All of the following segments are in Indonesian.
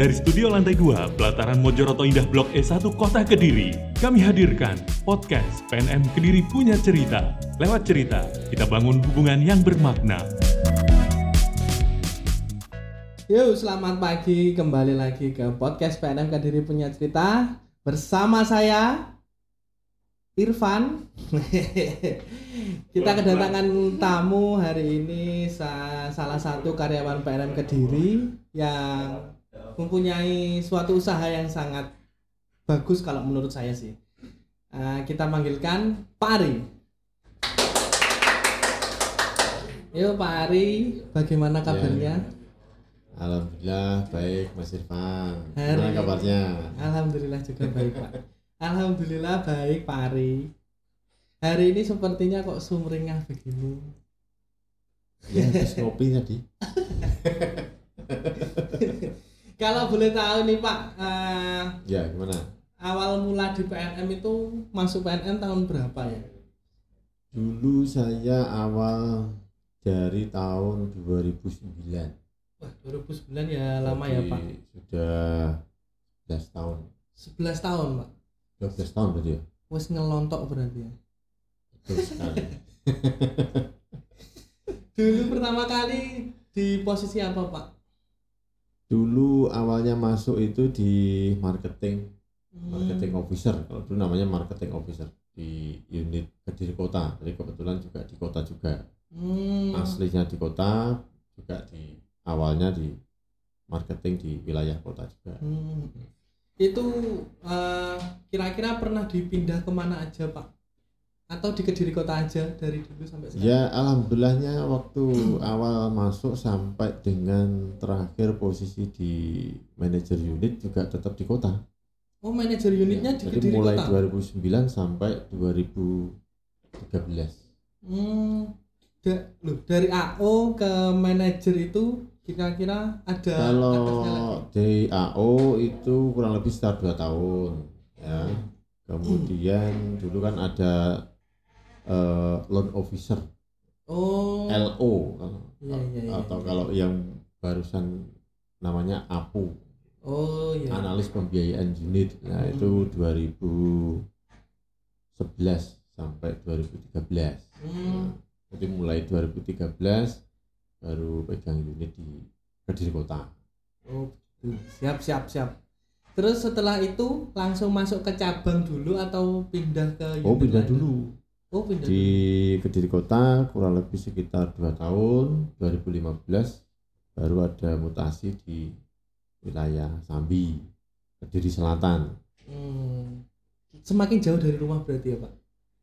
Dari studio lantai 2, pelataran Mojoroto Indah Blok E1 Kota Kediri, kami hadirkan podcast PNM Kediri Punya Cerita. Lewat cerita, kita bangun hubungan yang bermakna. Yo, selamat pagi. Kembali lagi ke podcast PNM Kediri Punya Cerita bersama saya Irfan. Kita kedatangan tamu hari ini sa- salah satu karyawan PNM Kediri yang mempunyai suatu usaha yang sangat bagus kalau menurut saya sih. Eh, kita manggilkan Pak Ari. Yo Pak Ari, bagaimana kabarnya? Alhamdulillah baik Mas Irfan. Hari- Gimana kabarnya? Alhamdulillah juga baik Pak. Alhamdulillah baik Pak Ari. Hari ini sepertinya kok sumringah begini. Ya habis ngopi tadi. Kalau boleh tahu nih Pak, eh, Ya gimana? awal mula di PNM itu masuk PNM tahun berapa ya? Dulu saya awal dari tahun 2009. Wah 2009 ya lama ya Jadi Pak. Sudah 11 tahun. 11 tahun Pak. 12 tahun berarti ya? Wes ngelontok berarti ya. Betul sekali. Dulu pertama kali di posisi apa Pak? Dulu awalnya masuk itu di marketing, Hmm. marketing officer. Kalau dulu namanya marketing officer di unit Kediri Kota. Jadi kebetulan juga di kota juga. Hmm. aslinya di kota juga di awalnya di marketing di wilayah kota juga Hmm. Itu eh, kira-kira pernah dipindah ke mana aja Pak? Atau di Kediri Kota aja dari dulu sampai sekarang? ya alhamdulillahnya waktu awal masuk sampai dengan terakhir posisi di manajer unit juga tetap di kota Oh manajer unitnya di jadi Kediri mulai Kota? 2009 sampai 2013 Hmm. Da- loh, dari AO ke manajer itu kira-kira ada kalau di AO itu kurang lebih sekitar dua tahun ya kemudian dulu kan ada eh, loan officer Oh. LO kalau Iya, iya, iya, atau iya. kalau yang barusan namanya APU Oh iya. analis pembiayaan unit nah Hmm. itu 2011 sampai 2013 Hmm. jadi mulai 2013 baru pegang unit di Kediri Kota Oh, siap siap siap. Terus setelah itu langsung masuk ke cabang dulu atau pindah ke oh unit pindah lain? dulu Oh pindah. di Kediri Kota kurang lebih sekitar 2 tahun 2015 baru ada mutasi di wilayah Sambi Kediri Selatan Hmm. Semakin jauh dari rumah berarti ya Pak?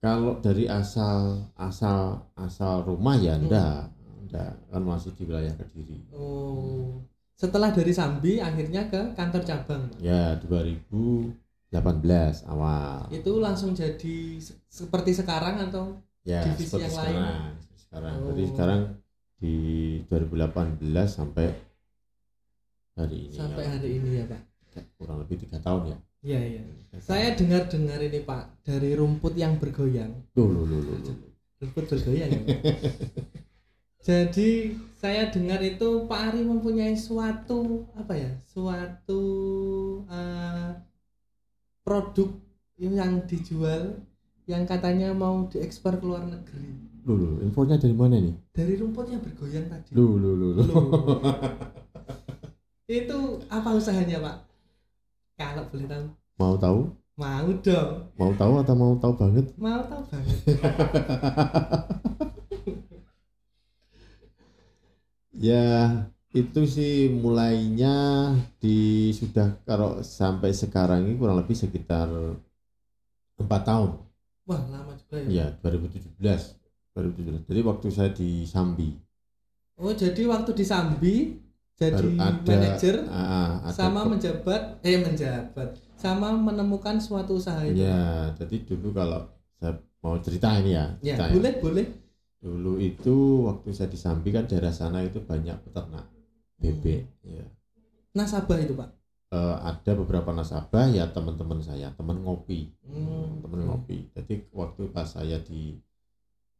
kalau dari asal asal asal rumah ya Hmm. enggak enggak kan masih di wilayah Kediri Oh. Setelah dari Sambi akhirnya ke kantor cabang. Pak. ya 2018 awal Itu langsung jadi se- seperti sekarang atau ya divisi seperti yang lain? sekarang sekarang jadi Oh. sekarang di 2018 sampai hari ini sampai ya. hari ini ya Pak? kurang lebih tiga tahun ya Iya iya. Saya dengar-dengar ini Pak dari rumput yang bergoyang. Loh, loh, loh, loh. Rumput bergoyang ya. Pak? Jadi saya dengar itu Pak Ari mempunyai suatu apa ya? Suatu eh, produk yang dijual yang katanya mau diekspor ke luar negeri. Loh, loh, infonya dari mana nih Dari rumput yang bergoyang tadi. Loh, loh, loh. Loh. itu apa usahanya Pak? Kalau boleh tahu. mau tahu Mau dong. mau tahu atau mau tahu banget Mau tahu banget. Ya itu sih mulainya di sudah kalau sampai sekarang ini kurang lebih sekitar empat tahun Wah, lama juga ya. ya 2017 2017 jadi waktu saya di Sambi Oh, jadi waktu di Sambi jadi baru ada manajer ah, ada sama ke- menjabat eh menjabat sama menemukan suatu usaha itu. ya jadi dulu kalau saya mau cerita ini ya, Ya, ya. boleh, boleh. dulu itu waktu saya di Sambi kan daerah sana itu banyak peternak bebek ya. Nasabah itu, Pak. Eh, ada beberapa nasabah ya teman-teman saya teman ngopi. Hmm. temen ngopi. Jadi waktu pas saya di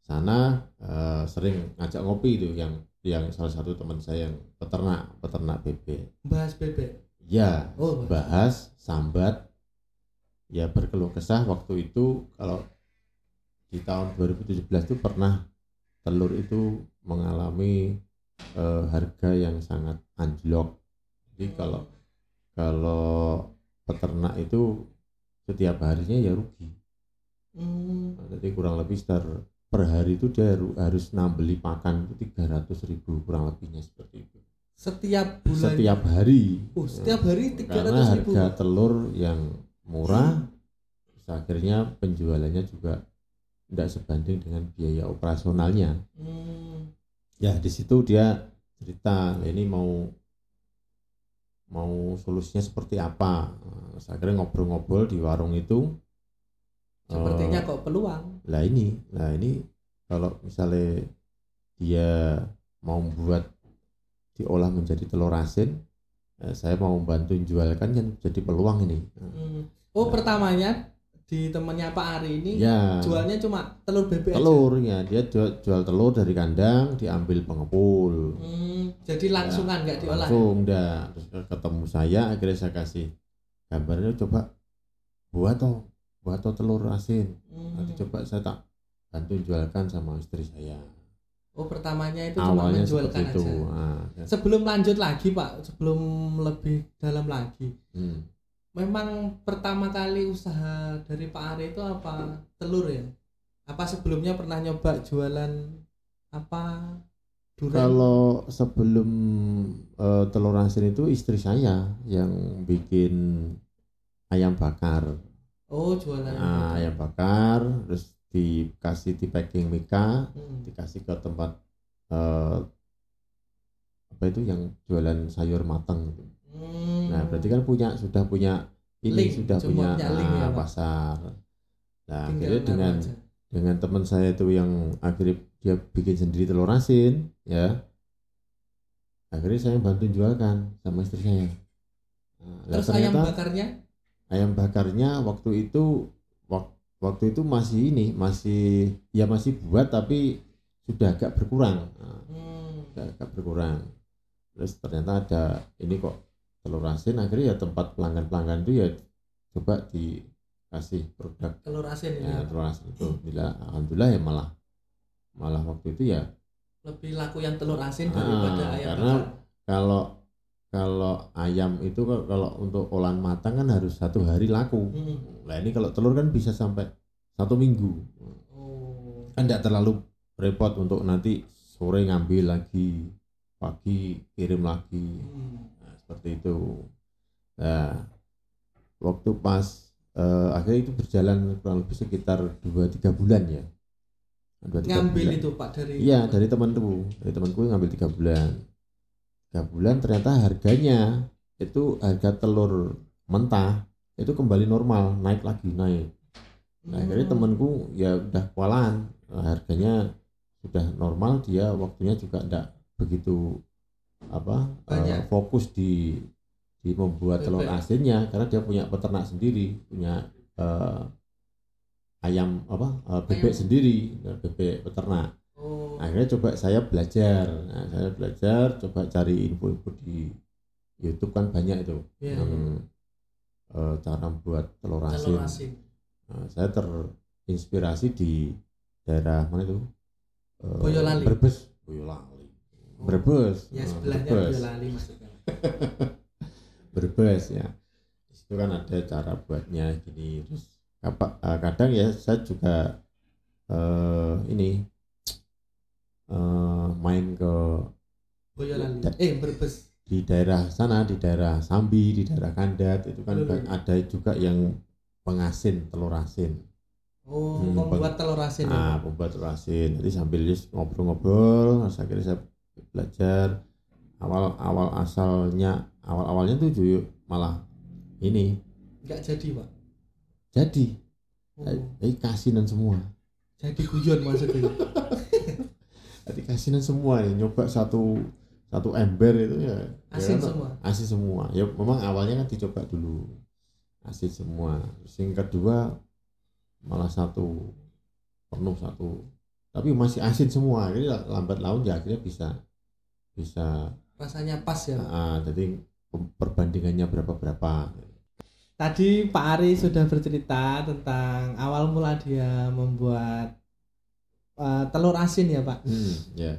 sana eh, sering ngajak ngopi itu yang yang salah satu teman saya yang peternak peternak bebek Bahas bebek. ya Oh, bahas. sambat. Ya berkeluh kesah waktu itu kalau di tahun 2017 itu pernah telur itu mengalami eh, harga yang sangat anjlok. Jadi kalau kalau peternak itu setiap harinya ya rugi. Hmm, Nah, jadi kurang lebih sekitar per hari itu dia haru- harus nambeli pakan itu 300 ribu kurang lebihnya seperti itu. Setiap bulan. setiap hari. Oh, setiap hari tiga karena ratus ribu. harga telur yang murah terus akhirnya penjualannya juga tidak sebanding dengan biaya operasionalnya. Hmm, ya di situ dia cerita "Lah, ini mau mau solusinya seperti apa Nah, terus akhirnya ngobrol-ngobrol di warung itu sepertinya Eh, kok peluang. lah ini lah ini kalau misalnya dia mau membuat diolah menjadi telur asin eh, saya mau bantu jualkan kan jadi peluang ini Hmm. Oh, Nah. pertamanya di temannya Pak Ari ini ya jualnya cuma telur bebek aja. telur ya dia jual, jual telur dari kandang diambil pengepul Hmm, jadi langsungan nggak diolah. ya? langsung dah terus ketemu saya akhirnya saya kasih gambarnya coba buat toh buat toh telur asin Hmm. nanti coba saya tak bantu jualkan sama istri saya Oh, pertamanya itu cuma awalnya menjualkan seperti itu aja. Ah, ya. Sebelum lanjut lagi, Pak, sebelum lebih dalam lagi. Hmm. Memang pertama kali usaha dari Pak Ari itu apa? Telur ya? Apa sebelumnya pernah nyoba jualan apa? Durian? Kalau sebelum eh, telur asin itu istri saya yang bikin ayam bakar. Oh, jualan. Nah, ayam bakar terus dikasih di packing mika, Hmm. dikasih ke tempat eh, apa itu yang jualan sayur matang. Hmm. Nah, berarti kan punya sudah punya ini Link, sudah cuma punya punya link ya, ah, Pak. pasar. Nah, Tinggal akhirnya dengan aja. dengan teman saya itu yang akhirnya dia bikin sendiri telur asin ya akhirnya saya bantu jualkan sama istri saya Nah, Terus ayam ternyata bakarnya? ayam bakarnya waktu itu wak- waktu itu masih ini masih ya masih buat tapi sudah agak berkurang Nah, Hmm. agak berkurang terus ternyata ada ini kok telur asin akhirnya ya tempat pelanggan pelanggan itu ya coba dikasih produk Telur asin ini ya telur asin itu Alhamdulillah, alhamdulillah ya malah malah waktu itu ya lebih laku yang telur asin Ah, daripada ayam karena bakar. kalau kalau ayam itu kalau kalau untuk olahan matang kan harus satu hari laku Hmm. nah ini kalau telur kan bisa sampai satu minggu Oh. kan tidak terlalu repot untuk nanti sore ngambil lagi pagi kirim lagi Hmm. Seperti itu nah waktu pas eh, akhirnya itu berjalan kurang lebih sekitar 2-3 bulan ya Dua, tiga Ngambil bulan. itu Pak dari Iya dari temanku, dari temanku ngambil tiga bulan. Tiga bulan ternyata harganya itu harga telur mentah itu kembali normal, naik lagi naik. Nah, akhirnya Hmm. temanku ya udah Nah, harganya sudah normal, dia waktunya juga tidak begitu apa eh, Banyak. fokus di di membuat telur asinnya karena dia punya peternak sendiri, punya eh, ayam apa eh, bebek Ayam. sendiri, bebek peternak Oh. akhirnya coba saya belajar nah, saya belajar coba cari info-info di YouTube kan banyak itu Iya, yang eh, cara buat telur asin telur asin. Nah, saya terinspirasi di daerah mana itu Eh, Boyolali. Brebes Boyolali. Brebes Ya Nah, sebelahnya Brebes. Boyolali maksudnya. Brebes ya Di situ kan ada cara buatnya gini terus apa eh, kadang ya saya juga eh, ini eh, main ke Boyolali. Eh Brebes. di daerah sana di daerah Sambi di daerah Kandat itu kan Hmm. ada juga yang pengasin telur asin Oh, Hmm, membuat telur asin. ah itu. pembuat telur asin jadi sambil ngobrol-ngobrol akhirnya saya belajar awal awal asalnya awal awalnya tuh ju- malah ini Enggak jadi, Pak. jadi Oh. jadi kasinan semua Jadi guyon maksudnya. jadi kasinan semua nih nyoba satu satu ember itu ya Asin ya, semua. asin semua ya memang awalnya kan dicoba dulu asin semua yang kedua malah satu penuh satu tapi masih asin semua jadi lambat laun ya akhirnya bisa bisa Rasanya pas ya. Ah, jadi perbandingannya berapa berapa Tadi Pak Ari sudah bercerita tentang awal mula dia membuat eh, telur asin ya Pak. hmm, ya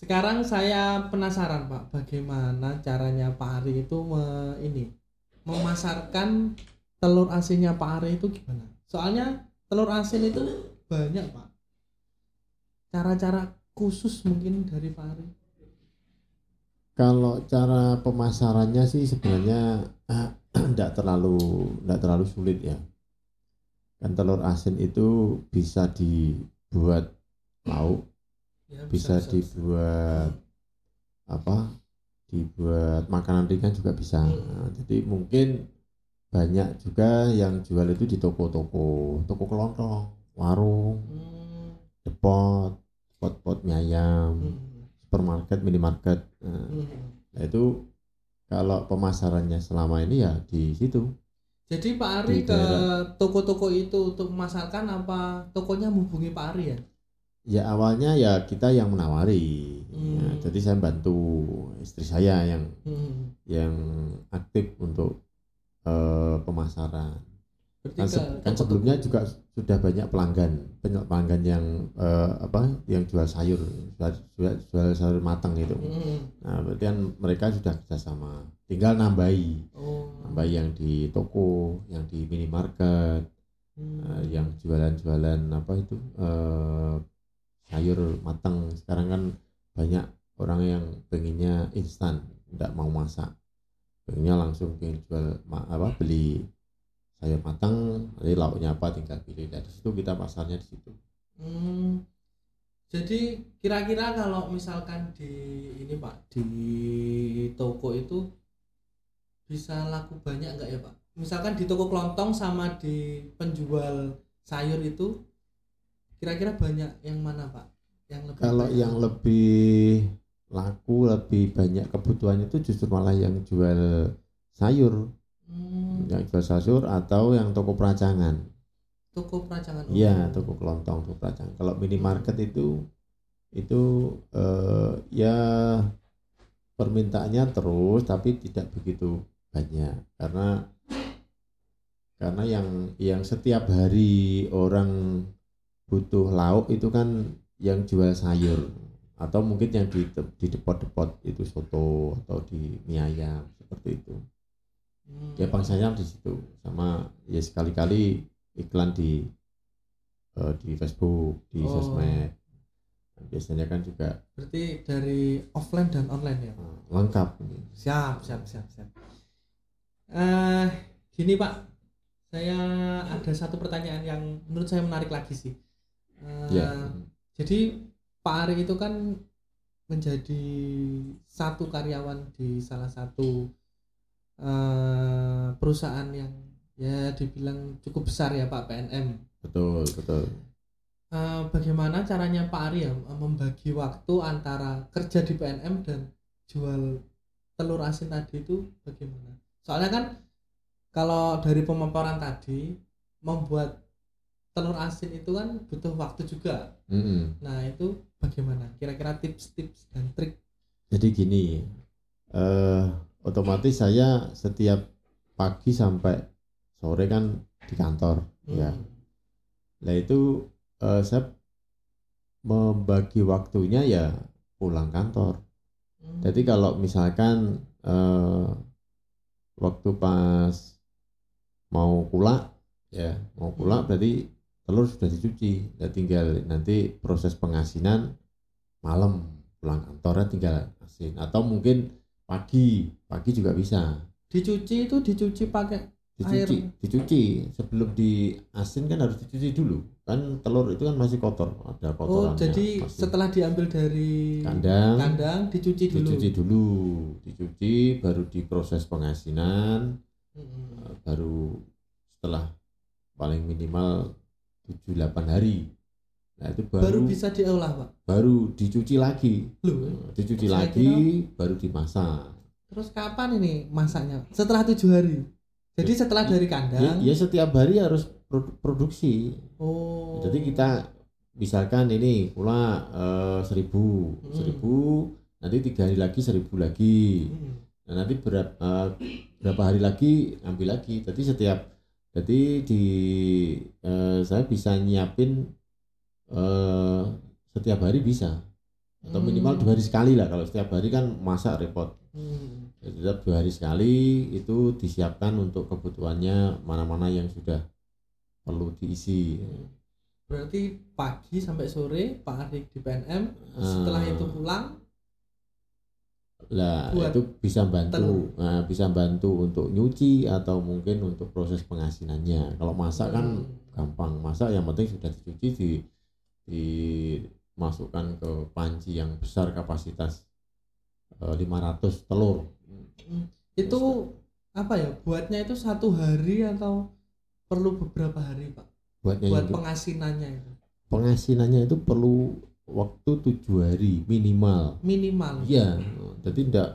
Sekarang saya penasaran Pak, bagaimana caranya Pak Ari itu me- ini memasarkan telur asinnya Pak Ari itu gimana? Soalnya telur asin itu banyak Pak. Cara-cara khusus mungkin dari Pak Ari. Kalau cara pemasarannya sih sebenarnya tidak terlalu tidak terlalu sulit ya. Kan telur asin itu bisa dibuat lauk, Ya, bisa dibuat apa? Dibuat makanan ringan juga bisa. Nah, jadi mungkin banyak juga yang jual itu di toko-toko, toko kelontong, warung, Hmm, depot, pot-pot mie ayam, hmm, supermarket, minimarket. Nah, hmm. Nah, itu kalau pemasarannya selama ini ya di situ. Jadi Pak Ari ke toko-toko itu untuk memasarkan apa tokonya menghubungi Pak Ari ya? Ya awalnya ya kita yang menawari. Ya, Hmm. jadi saya bantu istri saya yang Hmm. yang aktif untuk eh, pemasaran. Berarti Kan, se- kan sebelumnya juga sudah banyak pelanggan, banyak pelanggan yang eh, apa yang jual sayur, jual, jual, jual sayur matang gitu. Hmm. Nah, berarti kan mereka sudah kerjasama. Tinggal nambahi, Oh. nambahi yang di toko, yang di minimarket, Hmm. Eh, yang jualan-jualan apa itu eh, sayur matang sekarang kan banyak orang yang pengennya instan tidak mau masak pengennya langsung pengen jual ma- apa beli sayur matang nanti lauknya apa tinggal pilih dari situ kita pasarnya di situ Hmm. Jadi kira-kira kalau misalkan di ini Pak di toko itu bisa laku banyak nggak ya Pak? Misalkan di toko kelontong sama di penjual sayur itu kira-kira banyak yang mana Pak? Yang lebih kalau banyak? yang lebih laku lebih banyak kebutuhannya itu justru malah yang jual sayur Hmm, yang jual sayur atau yang toko perancangan toko perancangan. Iya, toko kelontong, toko perancangan. Kalau minimarket itu itu eh, ya permintaannya terus tapi tidak begitu banyak. Karena karena yang yang setiap hari orang butuh lauk itu kan yang jual sayur. Atau mungkin yang di di depot-depot itu soto atau di mie ayam seperti itu Hmm. ya bangsanya di situ sama ya sekali-kali iklan di eh, di Facebook di Oh. sosmed biasanya kan juga Berarti dari offline dan online ya Pak? eh, lengkap Siap, siap, siap, siap. Eh, gini Pak, saya ada satu pertanyaan yang menurut saya menarik lagi sih. Eh, ya Jadi Pak Ari itu kan menjadi satu karyawan di salah satu eh, perusahaan yang ya dibilang cukup besar ya Pak PNM. betul betul Eh, bagaimana caranya Pak Ari ya membagi waktu antara kerja di PNM dan jual telur asin tadi itu bagaimana? Soalnya kan kalau dari pemaparan tadi membuat telur asin itu kan butuh waktu juga. Mm-mm. Nah itu bagaimana? Kira-kira tips-tips dan trik? jadi gini eh otomatis saya setiap pagi sampai sore kan di kantor ya Hmm. Nah itu eh, saya membagi waktunya ya pulang kantor. Hmm. Jadi kalau misalkan eh, waktu pas mau kulak ya mau kulak berarti telur sudah dicuci, ya tinggal nanti proses pengasinan malam pulang kantornya tinggal asin atau mungkin pagi pagi juga bisa dicuci itu dicuci pakai dicuci Air. dicuci sebelum di asin kan harus dicuci dulu kan telur itu kan masih kotor ada oh kotorannya jadi masih. setelah diambil dari kandang kandang dicuci dulu. dicuci dulu dicuci baru diproses pengasinan Hmm. baru setelah paling minimal 7-8 hari nah itu baru Baru bisa diolah pak. baru dicuci lagi Loh, Eh, dicuci Saya lagi baru dimasak Terus kapan ini masaknya? Setelah tujuh hari. Jadi setelah dari ya, kandang. ya setiap hari harus produ- produksi Oh. Jadi kita misalkan ini pula eh, seribu, Hmm. seribu, nanti tiga hari lagi seribu lagi. Hmm. Nah, nanti berapa berapa hari lagi ambil lagi. Jadi setiap jadi di eh, saya bisa nyiapin eh, setiap hari bisa atau minimal Hmm. dua hari sekali lah kalau setiap hari kan masak repot Hmm. setiap dua hari sekali itu disiapkan untuk kebutuhannya mana-mana yang sudah perlu diisi Berarti pagi sampai sore Pak Arik di PNM, setelah Ah. itu pulang lah itu bisa bantu. Nah, bisa bantu untuk nyuci atau mungkin untuk proses pengasinannya kalau masak kan Hmm. gampang masak yang penting sudah dicuci di dimasukkan ke panci yang besar kapasitas eh, 500 telur. Itu apa ya buatnya itu satu hari atau perlu beberapa hari Pak? Buatnya buat itu pengasinannya itu? Pengasinannya itu perlu waktu tujuh hari minimal. Minimal. Iya jadi enggak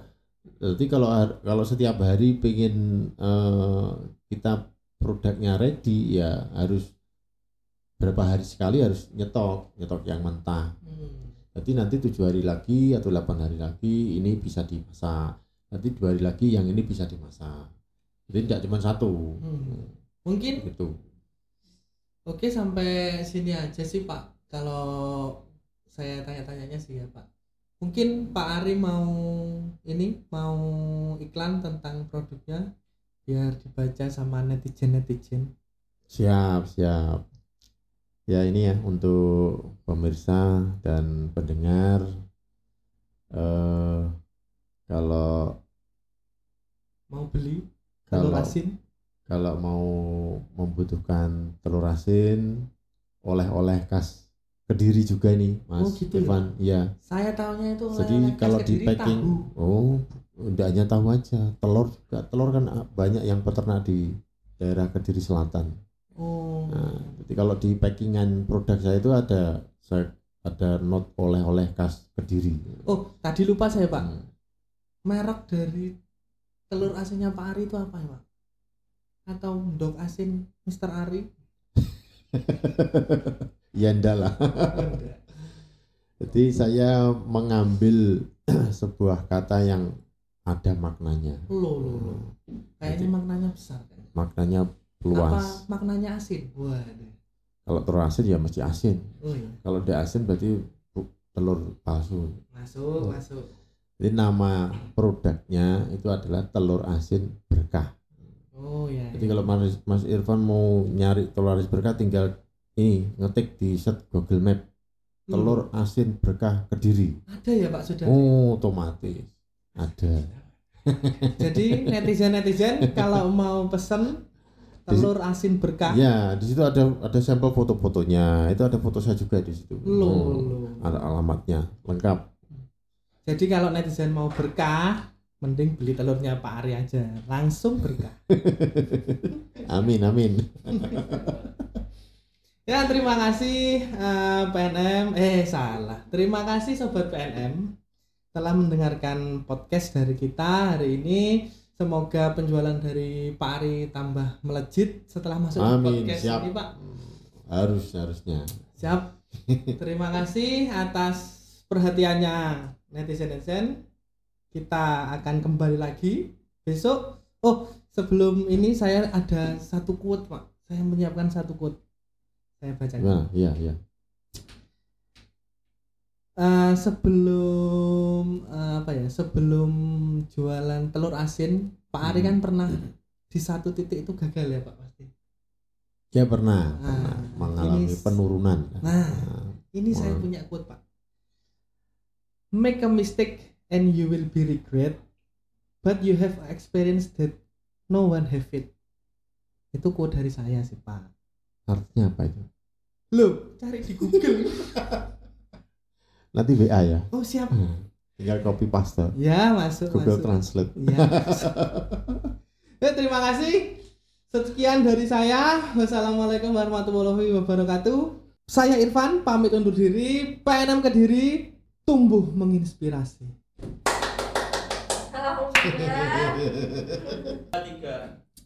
jadi kalau kalau setiap hari pengen eh, kita produknya ready ya harus berapa hari sekali harus nyetok nyetok yang mentah Hmm. Jadi nanti tujuh hari lagi atau 8 hari lagi ini bisa dimasak. Nanti dua hari lagi yang ini bisa dimasak. Jadi tidak cuma satu. Hmm. mungkin Gitu. Oke sampai sini aja sih Pak. Kalau saya tanya-tanyanya sih ya Pak. Mungkin Pak Ari mau ini mau iklan tentang produknya biar dibaca sama netizen netizen. Siap, siap. Ya ini ya untuk pemirsa dan pendengar eh kalau Mau beli telur kalau asin? kalau mau membutuhkan telur asin oleh-oleh khas Kediri juga ini, Mas Oh, gitu ya? Irfan. Iya. Saya tahunya itu Jadi kalau di Kediri packing, tahu. oh, tidak hanya tahu aja, telur juga. Telur kan ah, banyak yang peternak di daerah Kediri Selatan. Oh. Nah, jadi kalau di packingan produk saya itu ada saya ada not oleh-oleh khas Kediri. Oh, tadi lupa saya Pak. Hmm. Merek dari telur asinnya Pak Ari itu apa ya Pak? Atau dog asin Mr. Ari? ya enggak lah. Jadi saya mengambil sebuah kata yang ada maknanya. Loh, loh, loh. Kayaknya maknanya besar kan. Maknanya Apa luas. maknanya asin? Waduh. Kalau telur asin ya mesti asin. Oh iya. Kalau tidak asin berarti telur palsu. Masuk, Oh. masuk. Jadi nama produknya itu adalah telur asin berkah. Oh iya. Jadi kalau Mas, Mas Irfan mau nyari telur asin berkah tinggal ini ngetik di set Google Map telur asin berkah Kediri. ada ya Pak sudah. Oh, otomatis ada. Jadi netizen-netizen kalau mau pesen telur asin berkah, Ya, di situ ada ada sampel foto-fotonya. Itu ada foto saya juga di situ. loh, Oh, loh. ada alamatnya lengkap. Jadi kalau netizen mau berkah, mending beli telurnya Pak Ari aja, langsung berkah. Amin, amin. Ya terima kasih eh, PNM eh salah terima kasih sobat PNM telah mendengarkan podcast dari kita hari ini semoga penjualan dari Pak Ari tambah melejit setelah masuk Amin, podcast siap. ini Pak. Harus harusnya. siap. Terima kasih atas perhatiannya netizen-netizen. Kita akan kembali lagi besok. Oh sebelum ini saya ada satu quote Pak. Saya menyiapkan satu quote. Saya bacakan. Nah, iya, iya. Eh, sebelum eh, apa ya sebelum jualan telur asin Pak Ari Hmm. kan pernah di satu titik itu gagal ya Pak pasti Dia pernah, Nah, pernah mengalami ini- penurunan. Nah. ini saya punya quote Pak make a mistake and you will be regret but you have experience that no one have it itu quote dari saya sih Pak Artinya apa itu? Loh cari di Google Nanti WA ya. oh siap Tinggal copy paste. ya masuk Google masuk Translate. Ya. ya, terima kasih. Sekian dari saya. Wassalamualaikum warahmatullahi wabarakatuh. Saya Irfan pamit undur diri. PNM Kediri tumbuh menginspirasi. Alhamdulillah. Tiga.